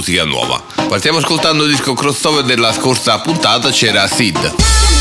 musica nuova. Partiamo ascoltando il disco crossover della scorsa puntata, c'era Sid.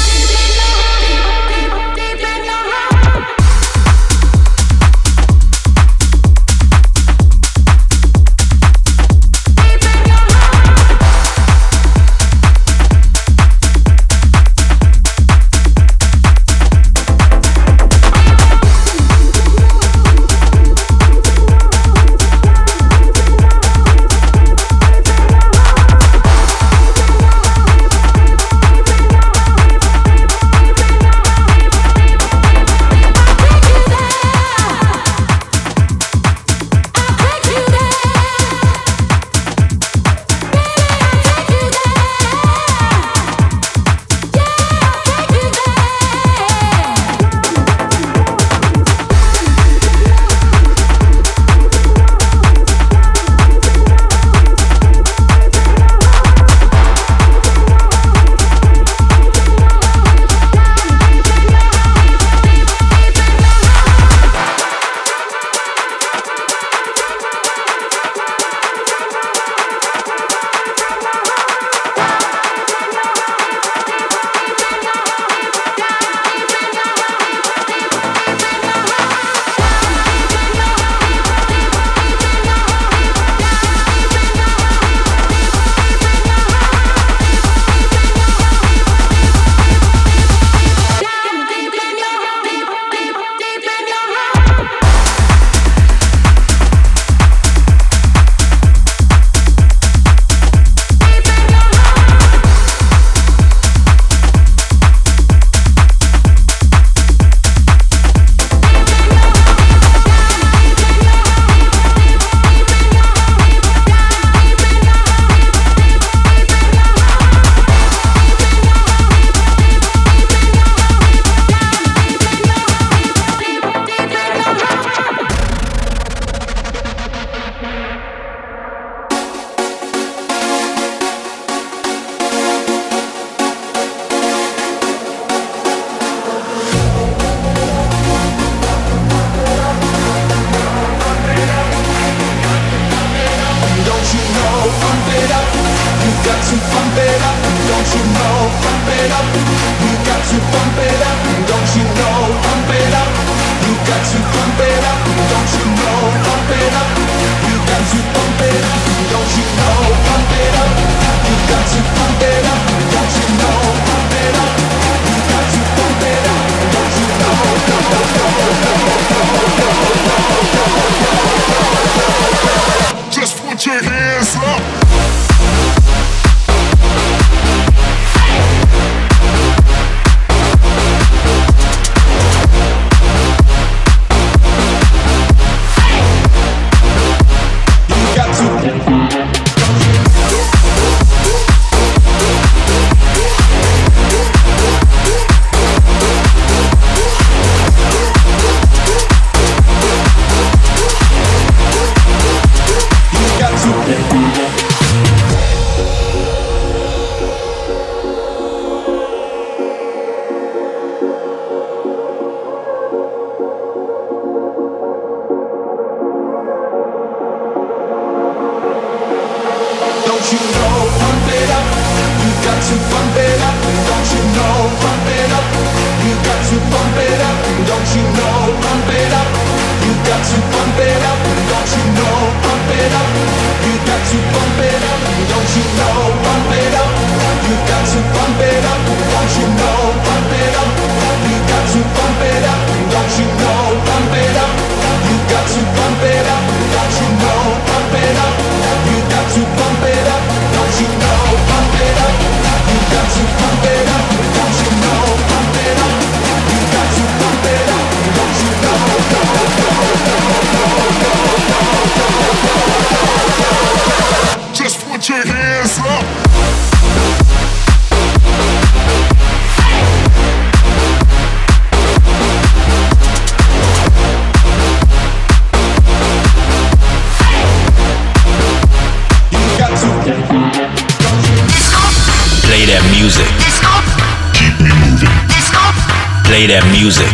That music.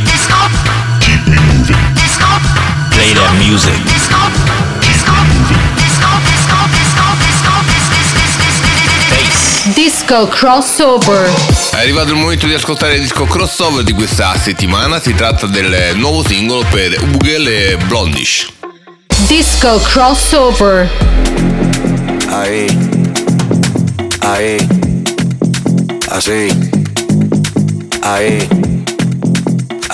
Play that music. Disco crossover. È arrivato il momento di ascoltare il disco crossover di questa settimana. Si tratta del nuovo singolo per Ugel e Blondish. Disco crossover. Ahí, ahí, así, ahí,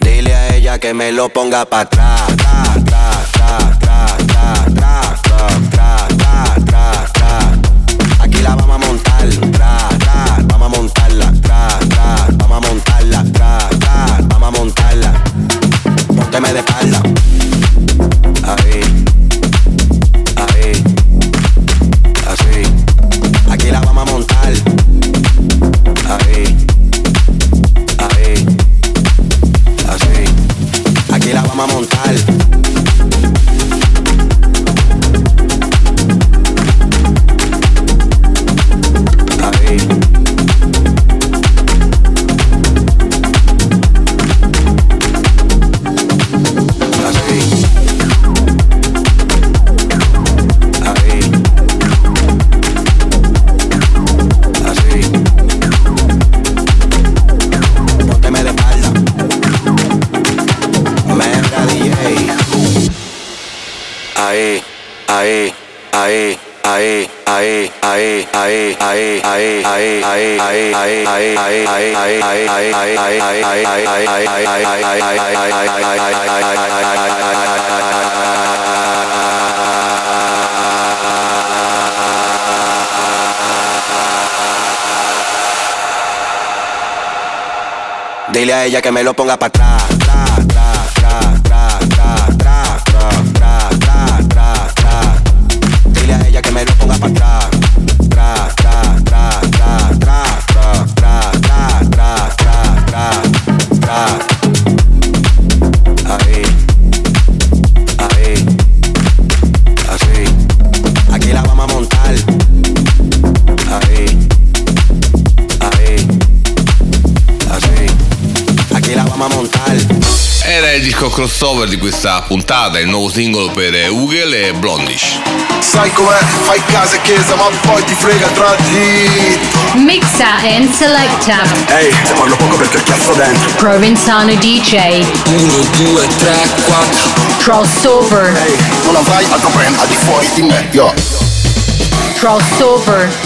Dile a ella que me lo ponga para atrás. Dile a ella que me lo ponga para atrás. Crossover di questa puntata, il nuovo singolo per Ugel e Blondish. Sai com'è? Fai casa e chiesa, ma poi ti frega tra di. Mixa and selecta. Ehi, te parlo poco perché ho il cazzo dentro. Provenzano DJ. 1, 2, 3, 4 Crossover. Ehi, non avrai altro brand al di fuori di me, yo. Crossover.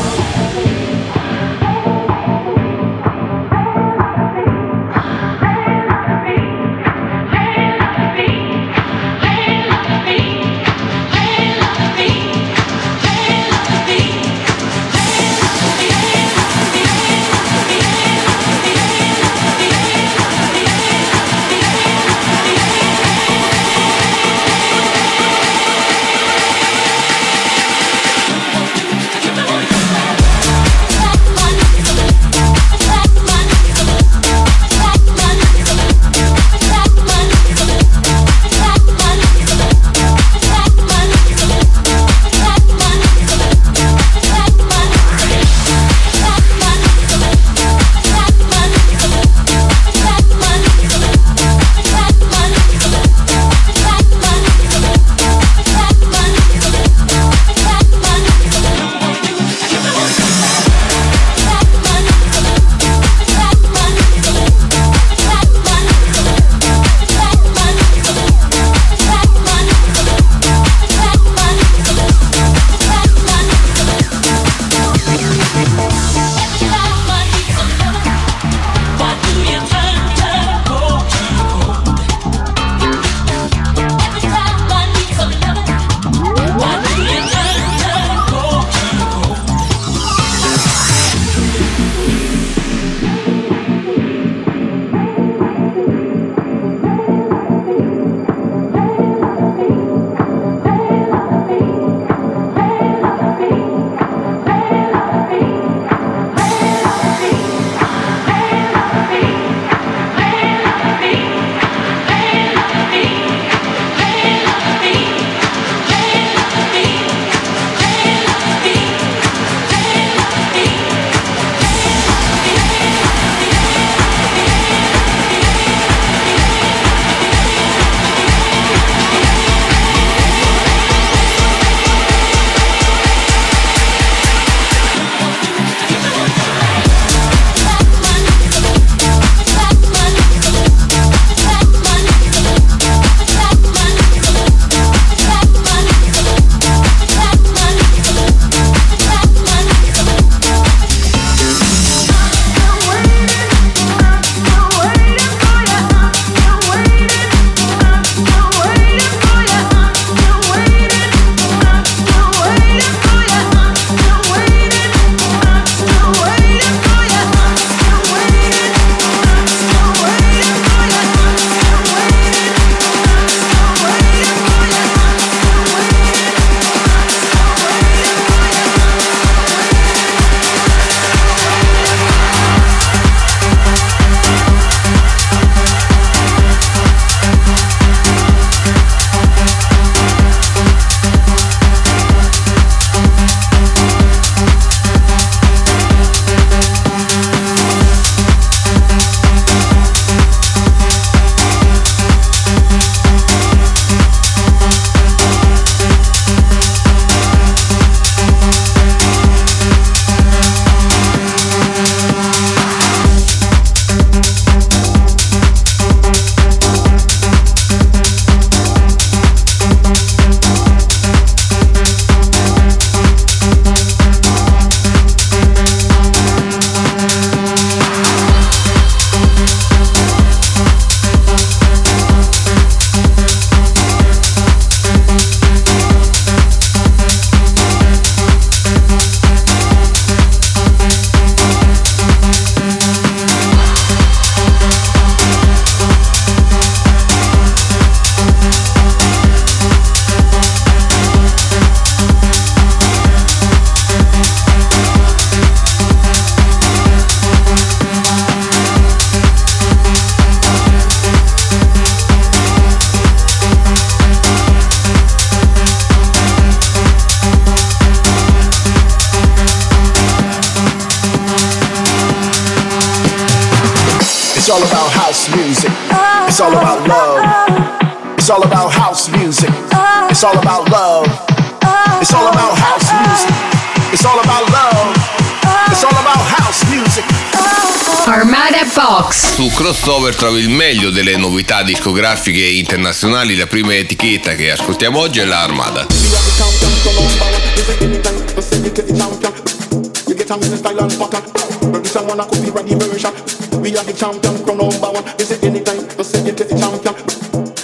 Armada Box. Su Crossover trovi il meglio delle novità discografiche internazionali. La prima etichetta che ascoltiamo oggi è la Armada.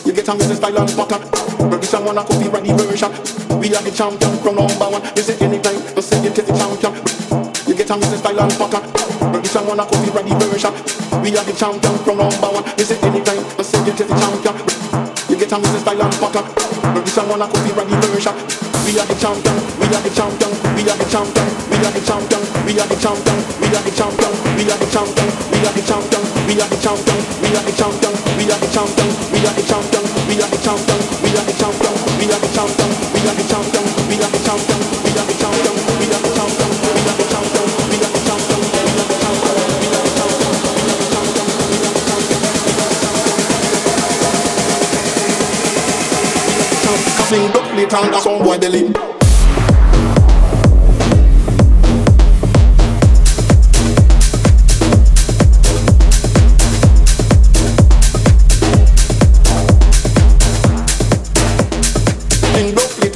You get a minute style and pattern. Producer wanna copy ready version. We are the champion, crown number one. Is it anytime? Just say you get the champion. You get a minute style and pattern. Producer wanna copy ready version. We are the champion, crown number one. Is it anytime? Just say you get the champion. You get a minute style and pattern. Producer wanna copy ready version. We are the champion, crown number one. Is it anytime? Just say you get the champion. You get a minute style and pattern. Producer wanna copy ready version. We are the champion. We are the champion. We are the champion. We are the champion. We are the champion. We are the champion. We are the champion. We are the champion. We are the champion. We are the champion. it under some boy belly.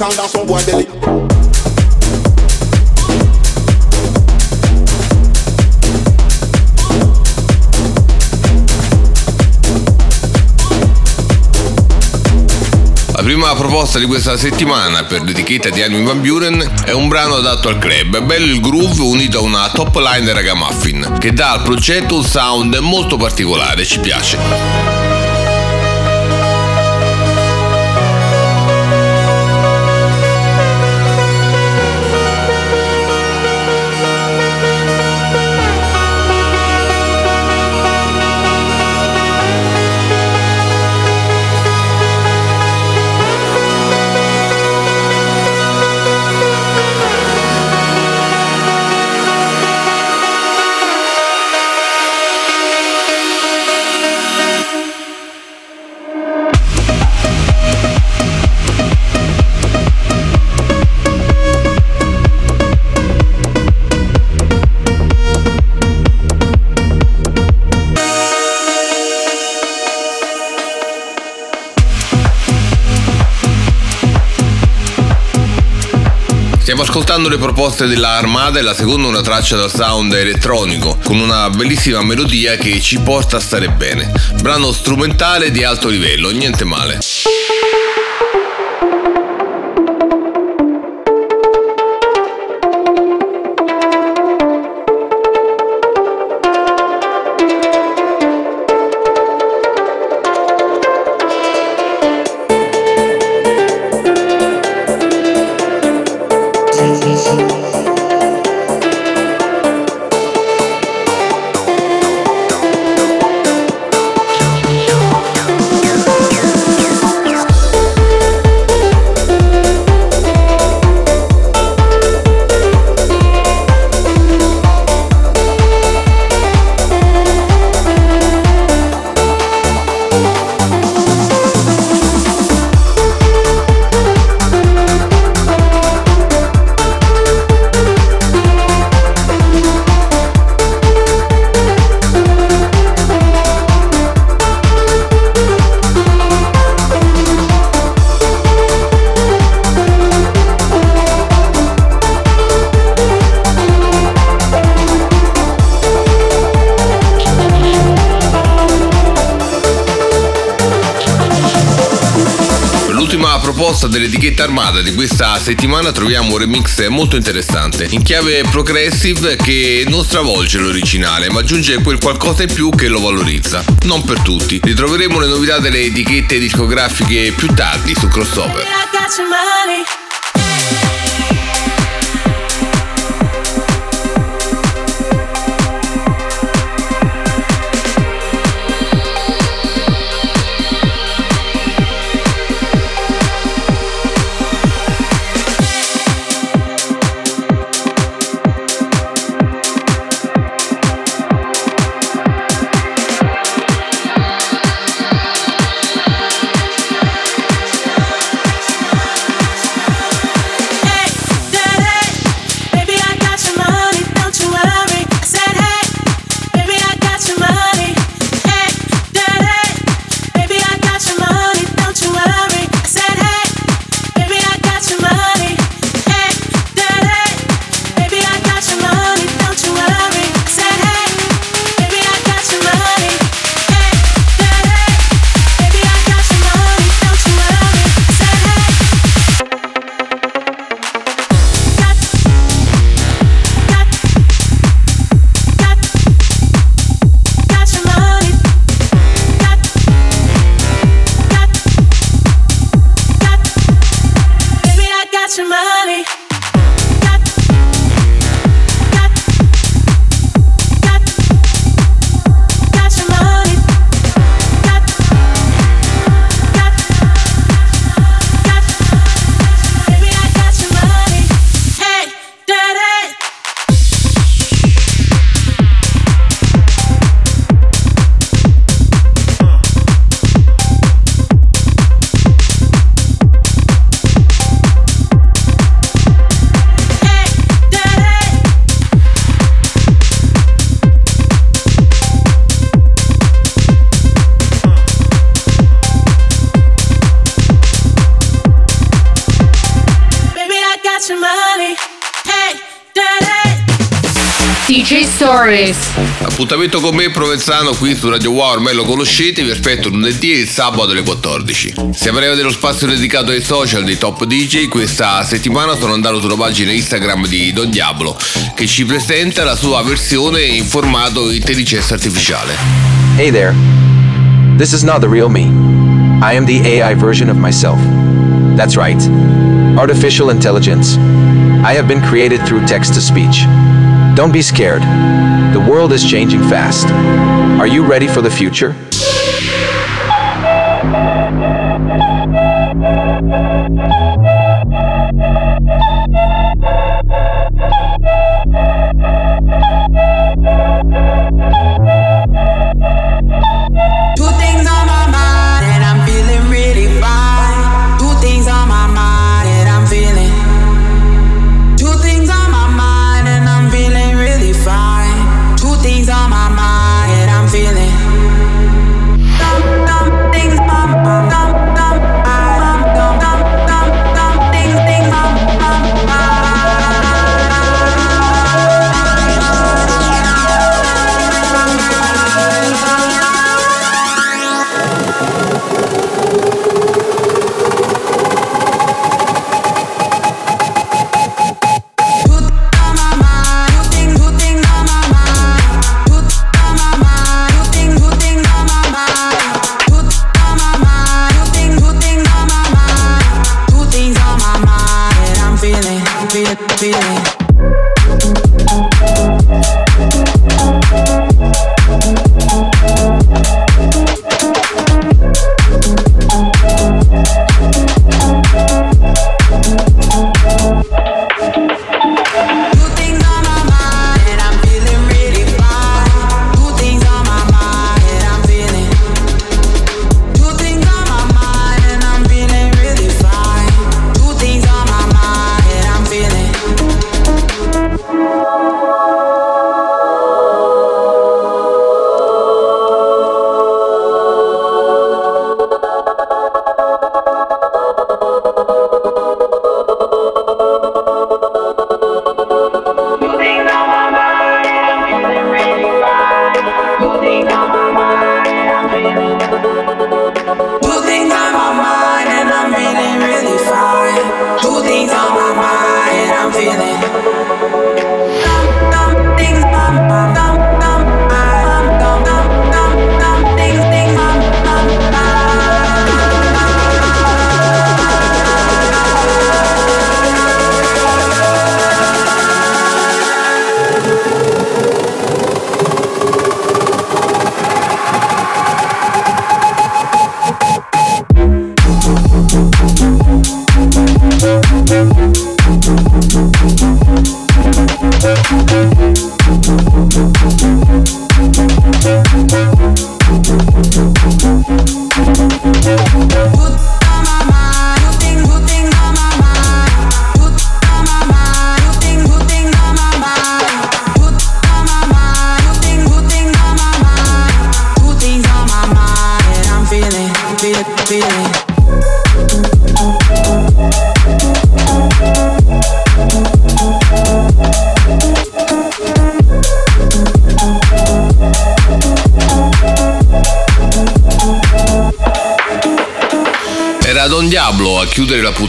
Under some boy. La prima proposta di questa settimana per l'etichetta di Armin Van Buren è un brano adatto al club. Bello il groove unito a una top line ragamuffin che dà al progetto un sound molto particolare, ci piace. Ascoltando le proposte della Armada e la seconda una traccia dal sound elettronico con una bellissima melodia che ci porta a stare bene. Brano strumentale di alto livello, niente male. Armata di questa settimana troviamo un remix molto interessante, in chiave progressive che non stravolge l'originale, ma aggiunge quel qualcosa in più che lo valorizza. Non per tutti. Ritroveremo le novità delle etichette discografiche più tardi su Crossover. Stories. Appuntamento con me Provenzano qui su Radio Wow, ormai lo conoscete, vi aspetto lunedì e il sabato alle 14. Se breve dello spazio dedicato ai social dei top DJ, questa settimana sono andato sulla pagina Instagram di Don Diablo che ci presenta la sua versione in formato intelligenza artificiale. Hey there. This is not the real me. I am the AI version of myself. That's right. Artificial intelligence. I have been created through text to speech. Don't be scared. The world is changing fast. Are you ready for the future?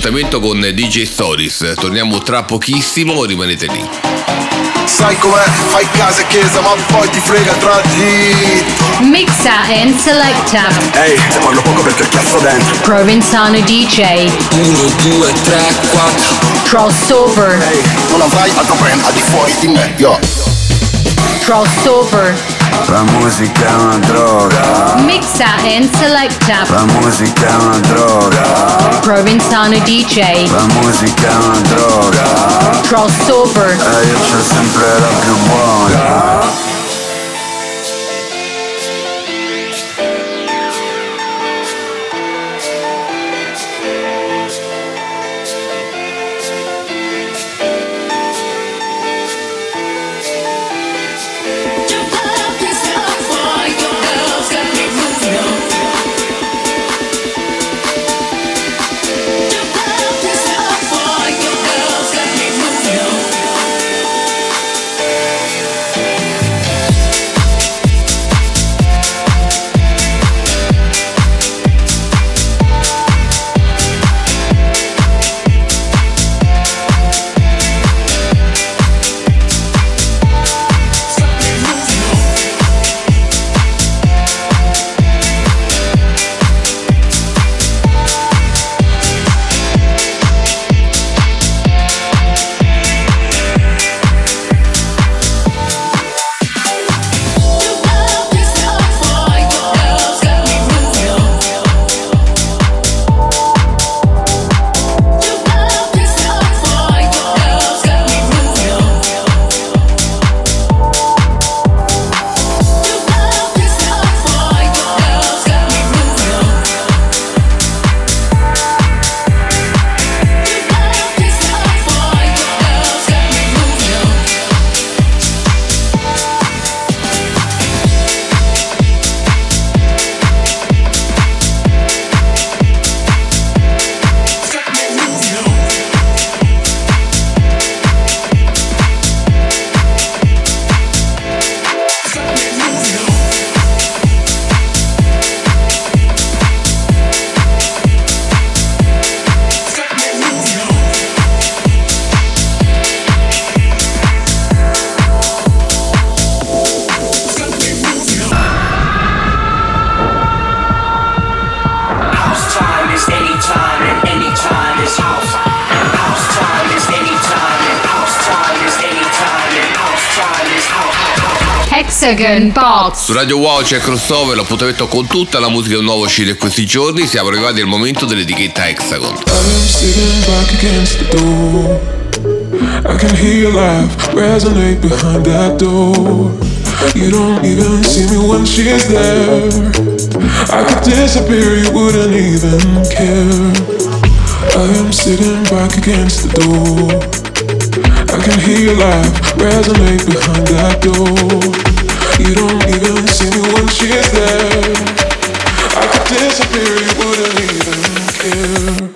Chiudere l'appuntamento con DJ Stories. Torniamo tra pochissimo, rimanete lì. Sai com'è, fai casa e chiesa, ma poi ti frega tra di. Mixa and selecta. Ehi, hey, parlo poco perché cazzo dentro. Provenzano DJ. 1, 2, 3, 4. Crossover. Ehi, hey, non avrai altro brand al di fuori di me, yo. Crossover. La musica è una droga. Mixa and selecta. La musica è una droga. Provenzano DJ. La musica è una droga. Crossover. E io c'ho sempre la più buona. Box. Su Radio Wow c'è crossover, l'appuntamento con tutta la musica nuova uscita in questi giorni. Siamo arrivati al momento dell'etichetta Hexagon. I'm sitting back against the door. I can hear your laugh resonate behind that door. You don't even see me when she's there. I could disappear, you wouldn't even care. I am sitting back against the door. I can hear your laugh resonate behind that door. I could disappear, you wouldn't even care.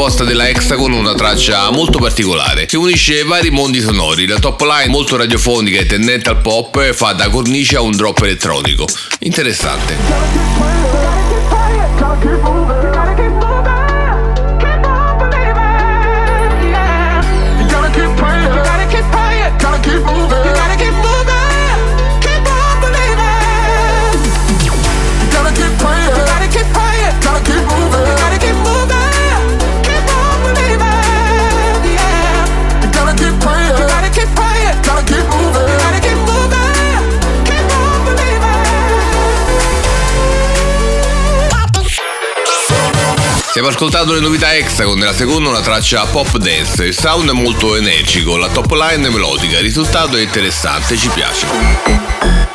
Proposta della Hexagon una traccia molto particolare che unisce vari mondi sonori. La top line molto radiofonica e tendente al pop fa da cornice a un drop elettronico. Interessante. Stiamo ascoltando le novità Hexagon, nella seconda una traccia pop dance, il sound è molto energico, la top line è melodica, il risultato è interessante, ci piace.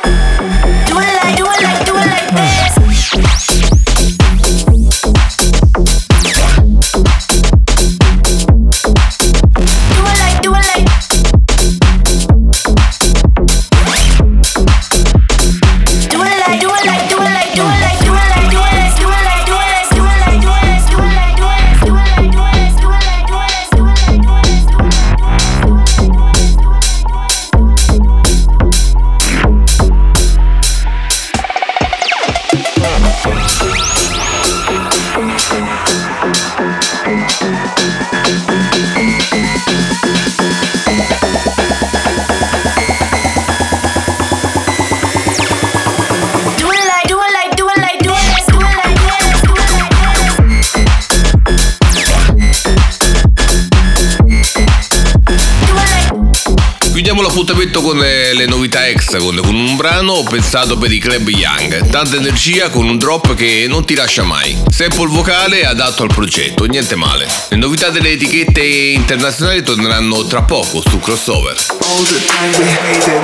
Chiudiamo l'appuntamento con le, le novità Hexagon, con un brano pensato per i club young, tanta energia con un drop che non ti lascia mai. Sample vocale adatto al progetto, niente male. Le novità delle etichette internazionali torneranno tra poco su crossover. All the time we hated.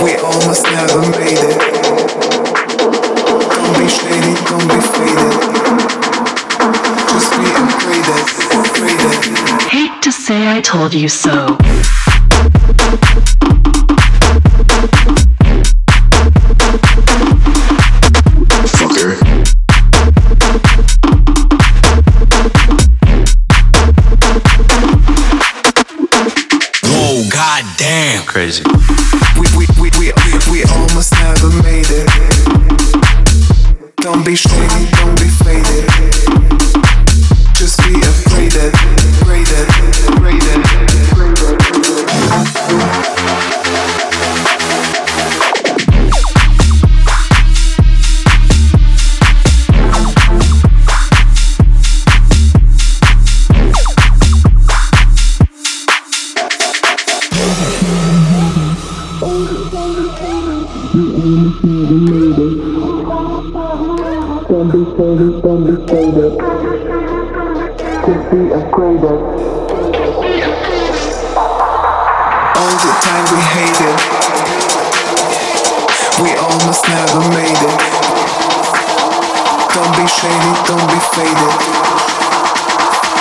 We. Hate to say I told you so. Just be upgraded. All the time we hated. We almost never made it. Don't be shady, don't be faded.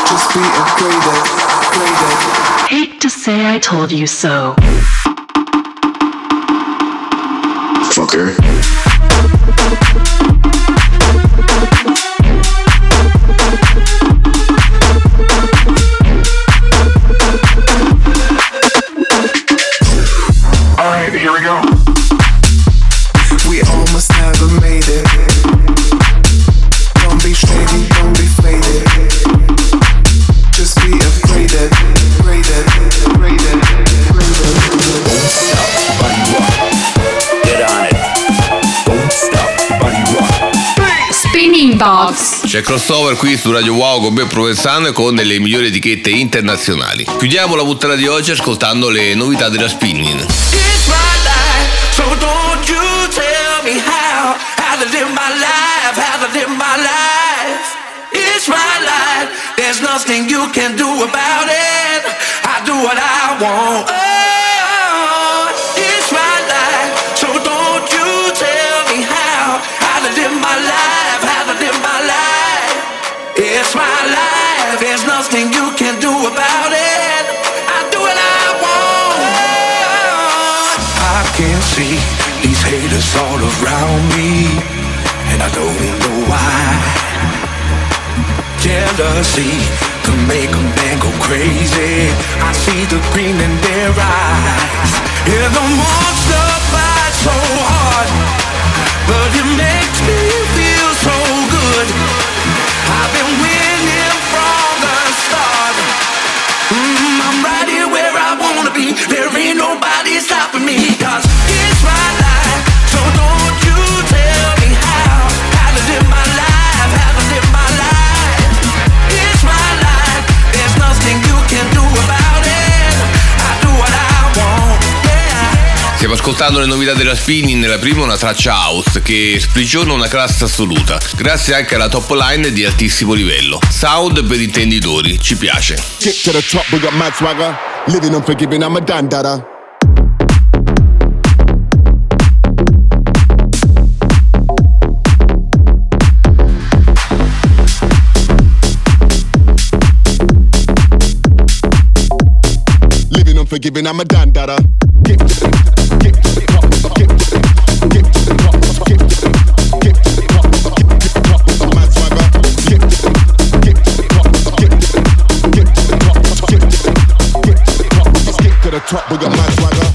Just be upgraded, upgraded. Hate to say I told you so. Fucker. C'è crossover qui su Radio Wow con Beppo e con le migliori etichette internazionali. Chiudiamo la puntata di oggi ascoltando le novità della Spinning. There's nothing you can do about it. I do what I want. Haters all around me, and I don't know why. Jealousy can make a man go crazy. I see the green in their eyes. Yeah, the monster fights so hard, but it makes me feel so good. I've been winning from the start. Mm, I'm right here where I wanna be. There ain't nobody stopping me. Cause it's my ascoltando le novità della Spinning, nella prima una traccia house che sprigiona una classe assoluta, grazie anche alla top line di altissimo livello. Sound per intenditori, ci piace. Get to the top, we got. Forgiving I'm a dandada. Get, to the top, we got my swagger.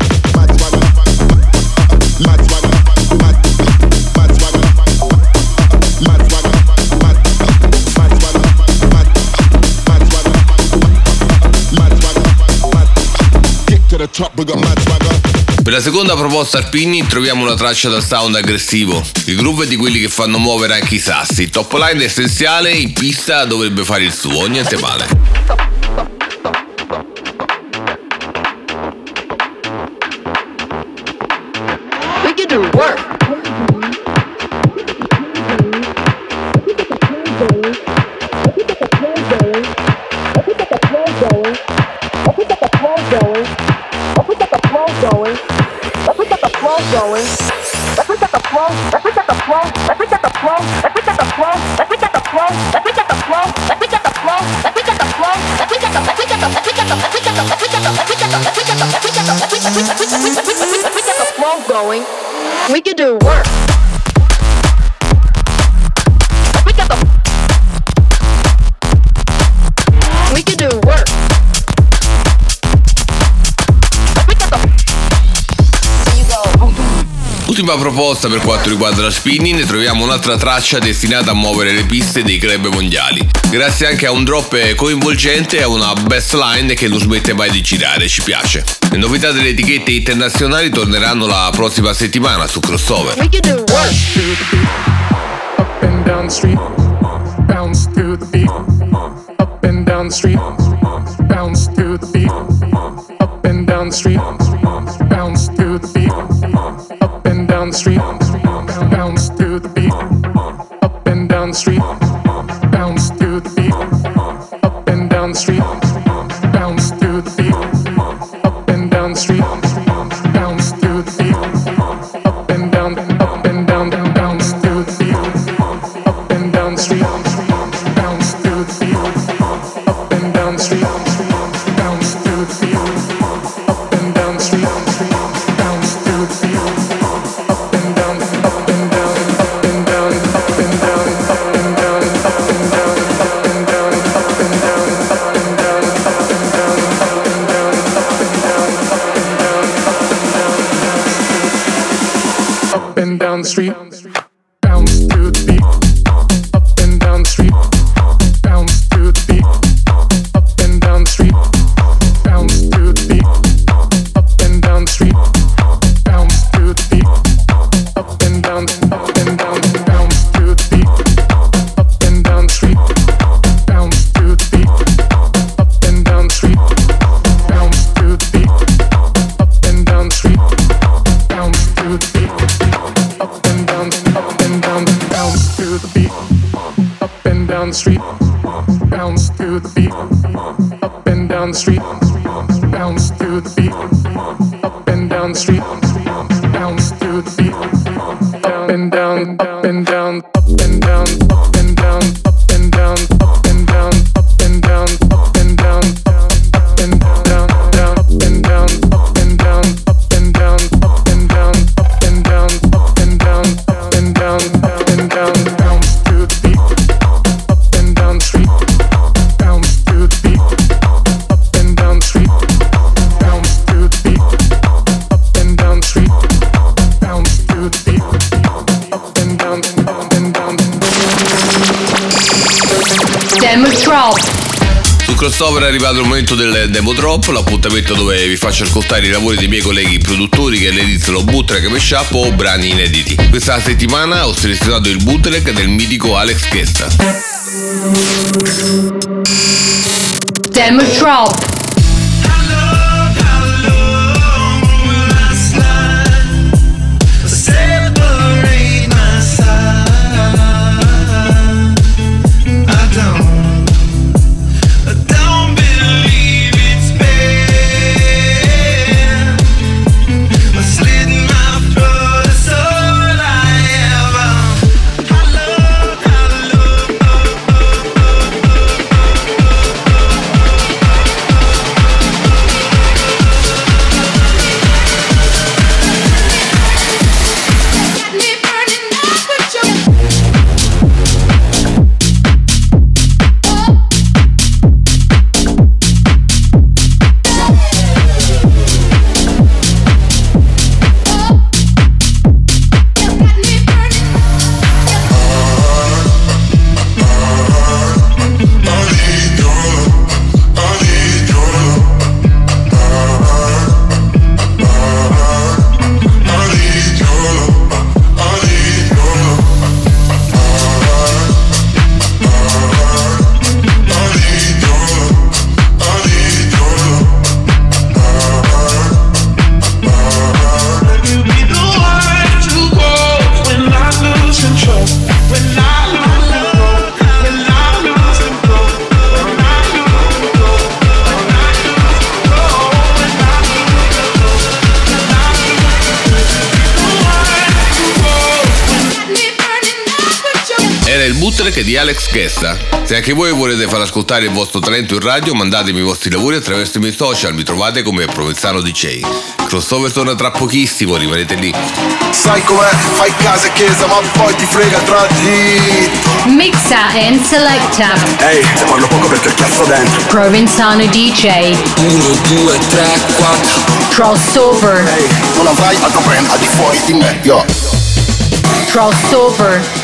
Per la seconda proposta Alpini troviamo una traccia dal sound aggressivo. Il groove è di quelli che fanno muovere anche i sassi. Top line essenziale, in pista dovrebbe fare il suo, niente male. We can do work. Ultima proposta per quanto riguarda la spinning, ne troviamo un'altra traccia destinata a muovere le piste dei club mondiali. Grazie anche a un drop coinvolgente e a una bassline che non smette mai di girare, ci piace. Le novità delle etichette internazionali torneranno la prossima settimana su Crossover. Up and down the street, bounce to the beat. Up and down the street, bounce to the beat. Up and down the street, bounce to the beat. Up and down the street, bounce to the beat. Up and down the street, bounce to the beat. Up and down the street, street, bounce to the beat. Up and down the street, bounce to the beat. Up and down the street, Crossover è arrivato il momento del demo drop, l'appuntamento dove vi faccio ascoltare i lavori dei miei colleghi produttori che realizzano bootleg mashup o brani inediti. Questa settimana ho selezionato il bootleg del mitico Alex Chesta. Demo drop. Se anche voi volete far ascoltare il vostro talento in radio, mandatemi i vostri lavori attraverso i miei social, mi trovate come Provenzano DJ. Crossover torna tra pochissimo, rimanete lì. Sai com'è? Fai casa e chiesa, ma poi ti frega tra di. Mixa and selecta. Ehi, se parlo poco perché il cazzo dentro. Provenzano DJ. 1, 2, 3, 4 Crossover. Ehi, non avrai altro brand al di fuori di me, yo. Crossover.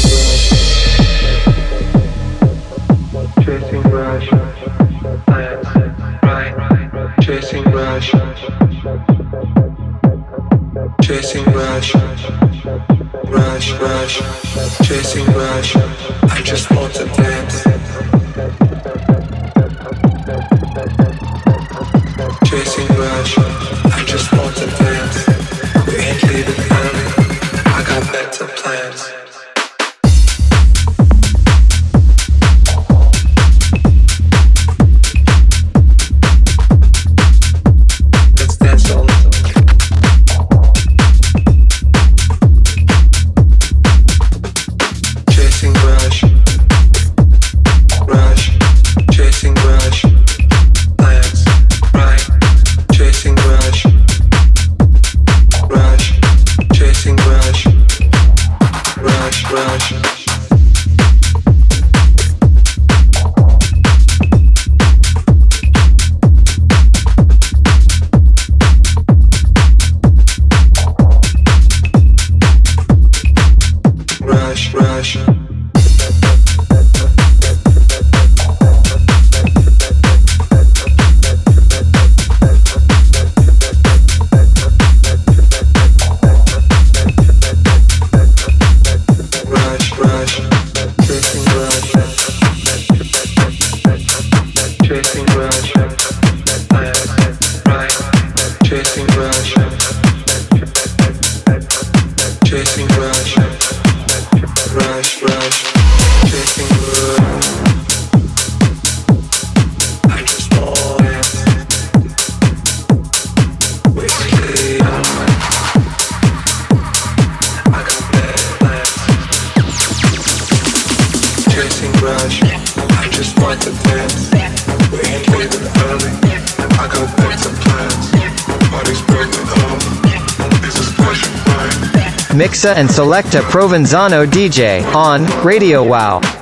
Chasing rush, rush, rush, chasing rush. I just want to dance. Mixa and a Provenzano DJ on Radio Wow.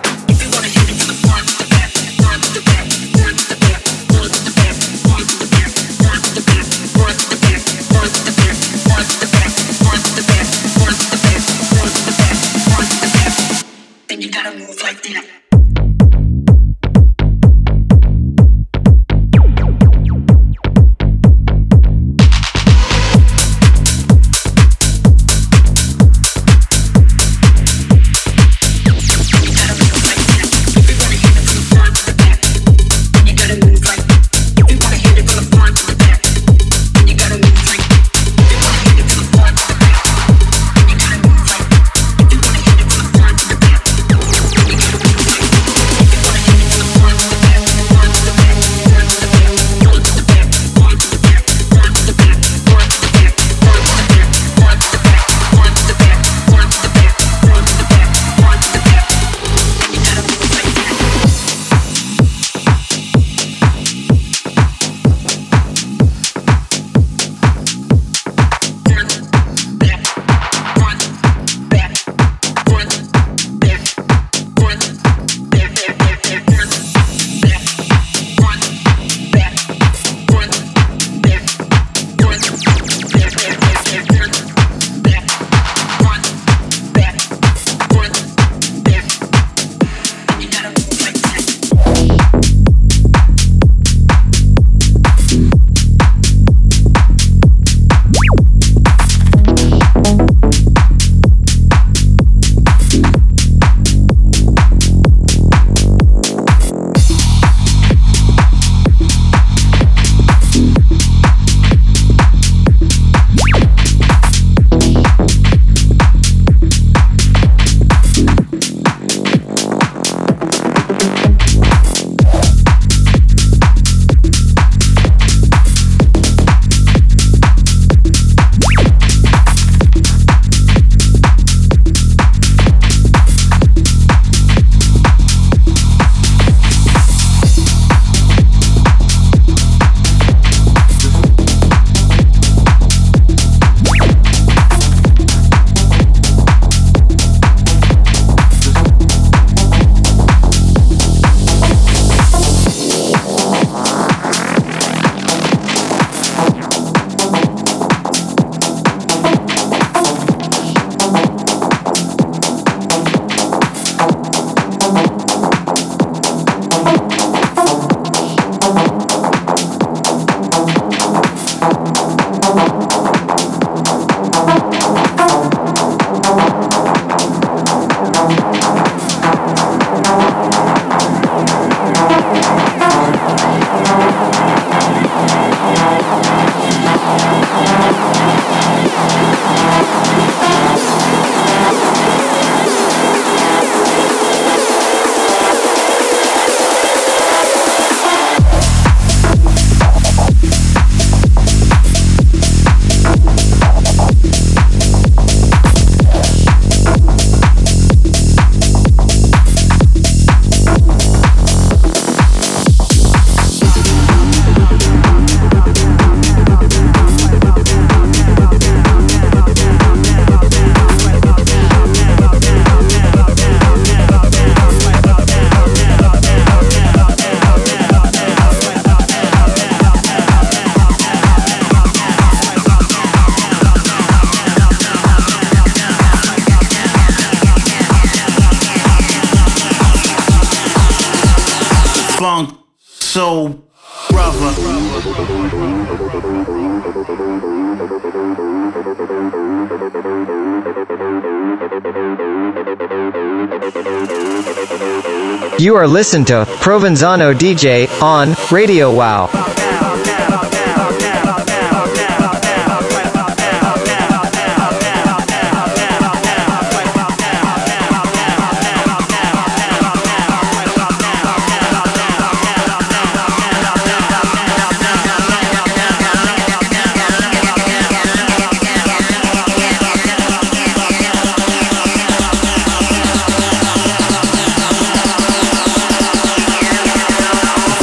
You are listening to Provenzano DJ on Radio Wow.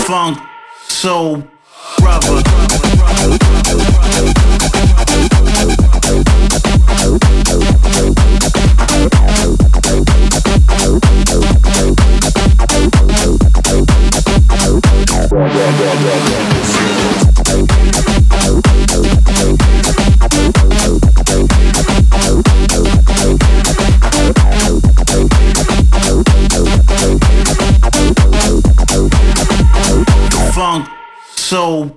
funk, soul, brother. so